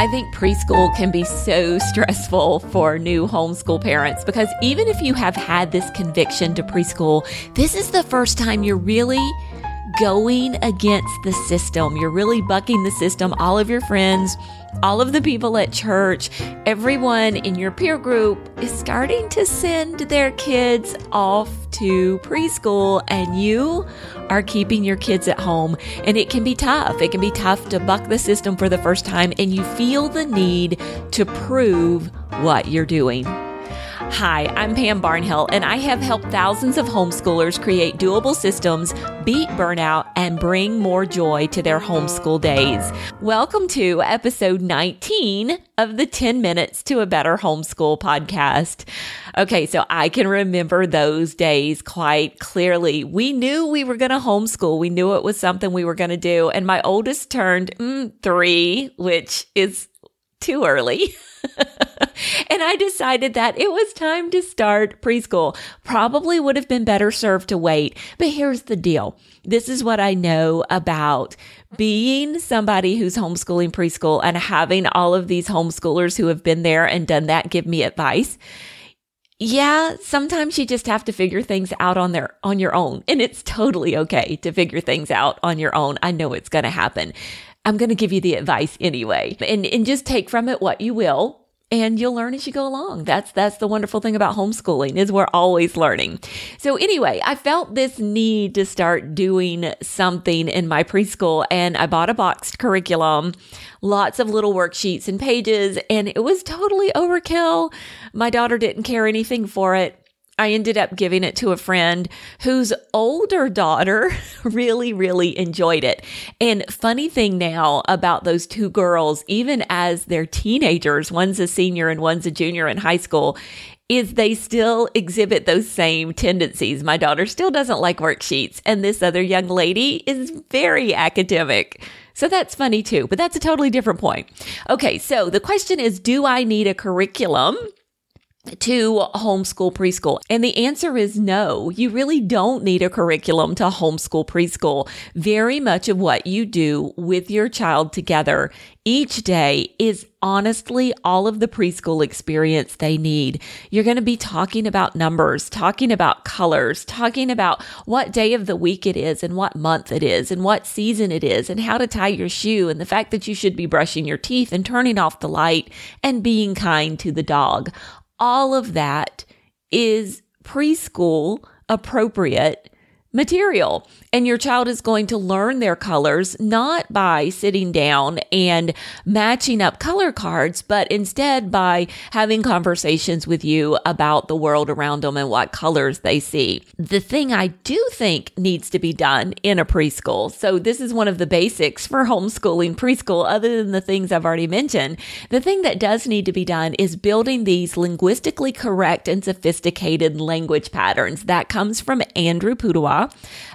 I think preschool can be so stressful for new homeschool parents because even if you have had this conviction to preschool, this is the first time you're really going against the system. You're really bucking the system. All of your friends, all of the people at church, everyone in your peer group is starting to send their kids off to preschool, and you are keeping your kids at home. And it can be tough. It can be tough to buck the system for the first time, and you feel the need to prove what you're doing. Hi, I'm Pam Barnhill, and I have helped thousands of homeschoolers create doable systems, beat burnout, and bring more joy to their homeschool days. Welcome to episode 19 of the 10 Minutes to a Better Homeschool podcast. Okay, so I can remember those days quite clearly. We knew we were going to homeschool, we knew it was something we were going to do, and my oldest turned mm, three, which is too early. and I decided that it was time to start preschool. Probably would have been better served to wait. But here's the deal. This is what I know about being somebody who's homeschooling preschool and having all of these homeschoolers who have been there and done that give me advice. Yeah, sometimes you just have to figure things out on their on your own, and it's totally okay to figure things out on your own. I know it's going to happen. I'm going to give you the advice anyway, and and just take from it what you will and you'll learn as you go along. That's that's the wonderful thing about homeschooling is we're always learning. So anyway, I felt this need to start doing something in my preschool and I bought a boxed curriculum, lots of little worksheets and pages and it was totally overkill. My daughter didn't care anything for it. I ended up giving it to a friend whose older daughter really, really enjoyed it. And funny thing now about those two girls, even as they're teenagers, one's a senior and one's a junior in high school, is they still exhibit those same tendencies. My daughter still doesn't like worksheets, and this other young lady is very academic. So that's funny too, but that's a totally different point. Okay, so the question is Do I need a curriculum? To homeschool preschool? And the answer is no. You really don't need a curriculum to homeschool preschool. Very much of what you do with your child together each day is honestly all of the preschool experience they need. You're going to be talking about numbers, talking about colors, talking about what day of the week it is and what month it is and what season it is and how to tie your shoe and the fact that you should be brushing your teeth and turning off the light and being kind to the dog all of that is preschool appropriate material. And your child is going to learn their colors not by sitting down and matching up color cards, but instead by having conversations with you about the world around them and what colors they see. The thing I do think needs to be done in a preschool. So this is one of the basics for homeschooling preschool, other than the things I've already mentioned. The thing that does need to be done is building these linguistically correct and sophisticated language patterns. That comes from Andrew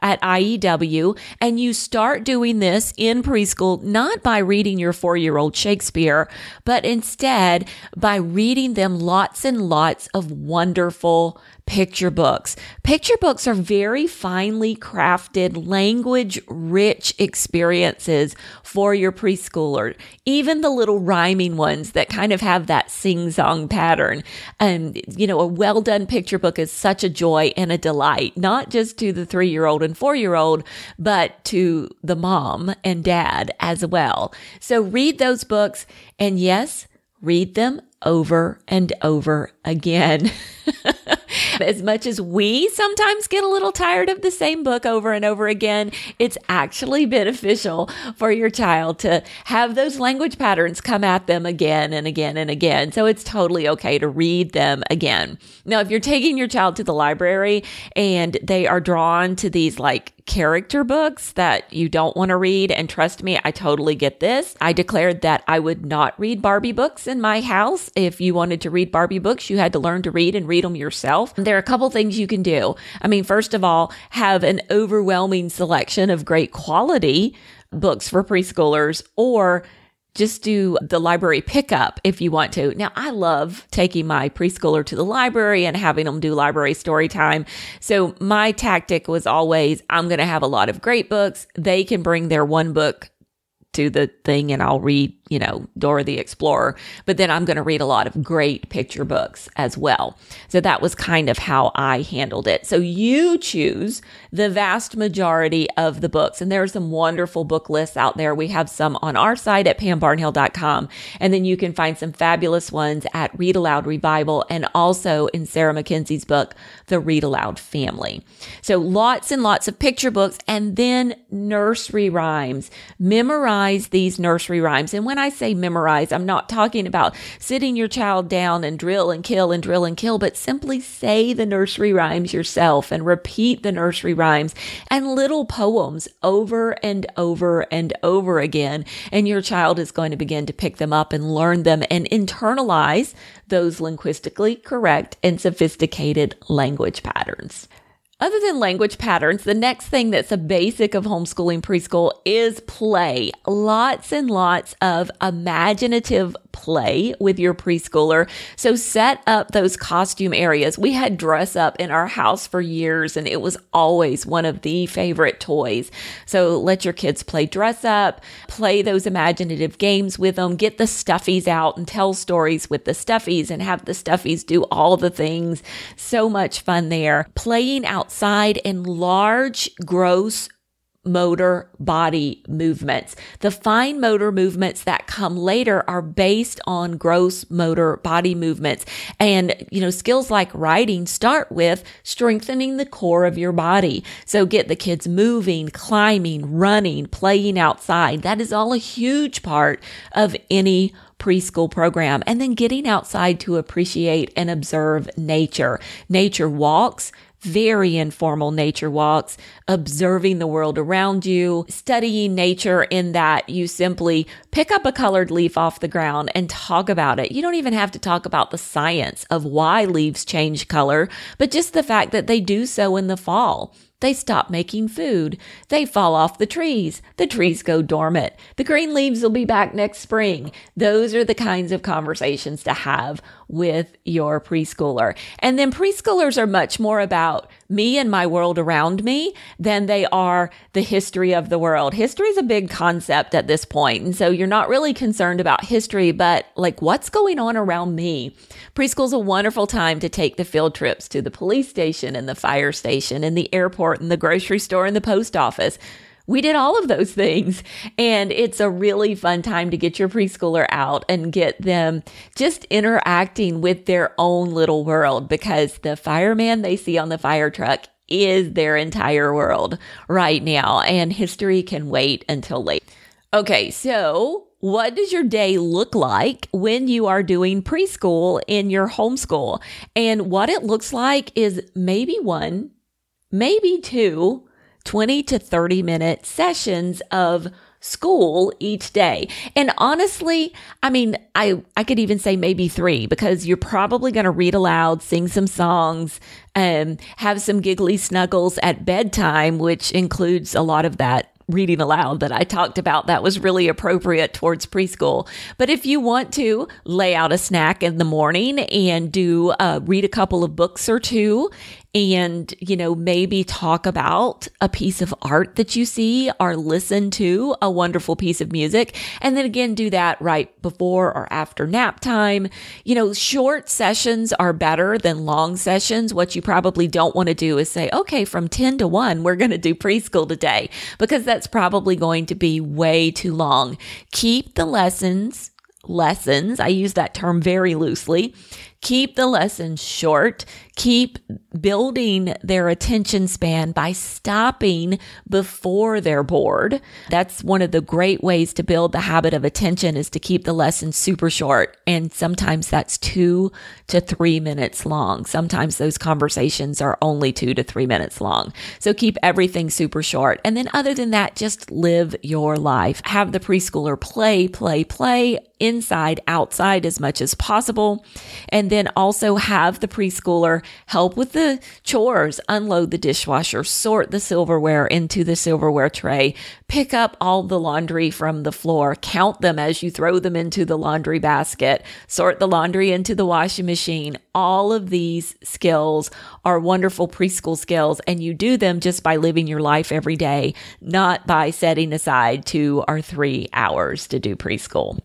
At IEW. And you start doing this in preschool, not by reading your four year old Shakespeare, but instead by reading them lots and lots of wonderful picture books. Picture books are very finely crafted, language rich experiences for your preschooler, even the little rhyming ones that kind of have that sing song pattern. And, you know, a well done picture book is such a joy and a delight, not just to the three year old and four year old, but to the mom and dad as well. So read those books and yes, read them over and over again. as much as we sometimes get a little tired of the same book over and over again, it's actually beneficial for your child to have those language patterns come at them again and again and again. So it's totally okay to read them again. Now, if you're taking your child to the library and they are drawn to these like character books that you don't want to read. And trust me, I totally get this. I declared that I would not read Barbie books in my house. If you wanted to read Barbie books, you had to learn to read and read them yourself. There are a couple things you can do. I mean, first of all, have an overwhelming selection of great quality books for preschoolers or just do the library pickup if you want to. Now, I love taking my preschooler to the library and having them do library story time. So my tactic was always, I'm going to have a lot of great books. They can bring their one book to the thing and I'll read, you know, Dora the Explorer, but then I'm going to read a lot of great picture books as well. So that was kind of how I handled it. So you choose the vast majority of the books, and there are some wonderful book lists out there. We have some on our site at pambarnhill.com, and then you can find some fabulous ones at Read Aloud Revival and also in Sarah Mackenzie's book, The Read Aloud Family. So lots and lots of picture books, and then nursery rhymes. Memorize memorize these nursery rhymes. And when I say memorize, I'm not talking about sitting your child down and drill and kill and drill and kill, but simply say the nursery rhymes yourself and repeat the nursery rhymes and little poems over and over and over again. And your child is going to begin to pick them up and learn them and internalize those linguistically correct and sophisticated language patterns. Other than language patterns, the next thing that's a basic of homeschooling preschool is play. Lots and lots of imaginative play with your preschooler. So set up those costume areas. We had dress up in our house for years and it was always one of the favorite toys. So let your kids play dress up, play those imaginative games with them, get the stuffies out and tell stories with the stuffies and have the stuffies do all the things. So much fun there. Playing outside in large, gross motor body movements. The fine motor movements that come later are based on gross motor body movements. And, you know, skills like writing start with strengthening the core of your body. So get the kids moving, climbing, running, playing outside. That is all a huge part of any preschool program. And then getting outside to appreciate and observe nature. Nature walks, very informal nature walks, observing the world around you, studying nature in that you simply pick up a colored leaf off the ground and talk about it. You don't even have to talk about the science of why leaves change color, but just the fact that they do so in the fall. They stop making food. They fall off the trees. The trees go dormant. The green leaves will be back next spring. Those are the kinds of conversations to have with your preschooler. And then preschoolers are much more about me and my world around me than they are the history of the world. History is a big concept at this point, And so you're not really concerned about history, but like what's going on around me. Preschool's a wonderful time to take the field trips to the police station and the fire station and the airport and the grocery store and the post office we did all of those things. And it's a really fun time to get your preschooler out and get them just interacting with their own little world because the fireman they see on the fire truck is their entire world right now. And history can wait until late. Okay, so what does your day look like when you are doing preschool in your homeschool? And what it looks like is maybe one, maybe two 20 to 30 minute sessions of school each day. And honestly, I mean, I, I could even say maybe three because you're probably going to read aloud, sing some songs, um, have some giggly snuggles at bedtime, which includes a lot of that reading aloud that I talked about that was really appropriate towards preschool. But if you want to lay out a snack in the morning and do uh, read a couple of books or two and, you know, maybe talk about a piece of art that you see or listen to a wonderful piece of music. And then again, do that right before or after nap time. You know, short sessions are better than long sessions. What you probably don't want to do is say, okay, from 10 to 1, we're going to do preschool today, because that's probably going to be way too long. Keep the lessons lessons. I use that term very loosely. Keep the lessons short. Keep building their attention span by stopping before they're bored. That's one of the great ways to build the habit of attention is to keep the lesson super short. And sometimes that's two to three minutes long. Sometimes those conversations are only two to three minutes long. So keep everything super short. And then other than that, just live your life. Have the preschooler play, play, play inside, outside as much as possible. And then also have the preschooler help with the chores, unload the dishwasher, sort the silverware into the silverware tray, pick up all the laundry from the floor, count them as you throw them into the laundry basket, sort the laundry into the washing machine. All of these skills are wonderful preschool skills, and you do them just by living your life every day, not by setting aside two or three hours to do preschool.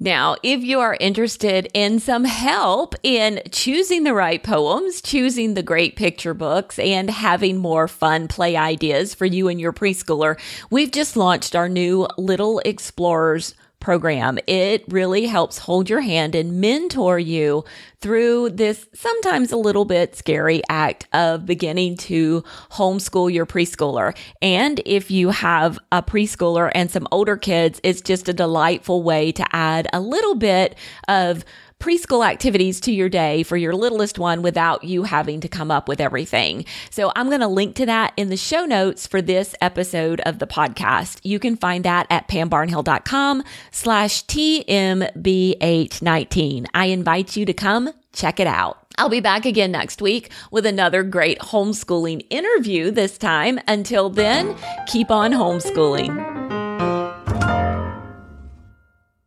Now, if you are interested in some help in choosing the right poems, choosing the great picture books, and having more fun play ideas for you and your preschooler, we've just launched our new Little Explorers program. It really helps hold your hand and mentor you through this sometimes a little bit scary act of beginning to homeschool your preschooler. And if you have a preschooler and some older kids, it's just a delightful way to add a little bit of preschool activities to your day for your littlest one without you having to come up with everything. So I'm going to link to that in the show notes for this episode of the podcast. You can find that at pambarnhill.com slash TMBH19. I invite you to come check it out. I'll be back again next week with another great homeschooling interview this time. Until then, keep on homeschooling.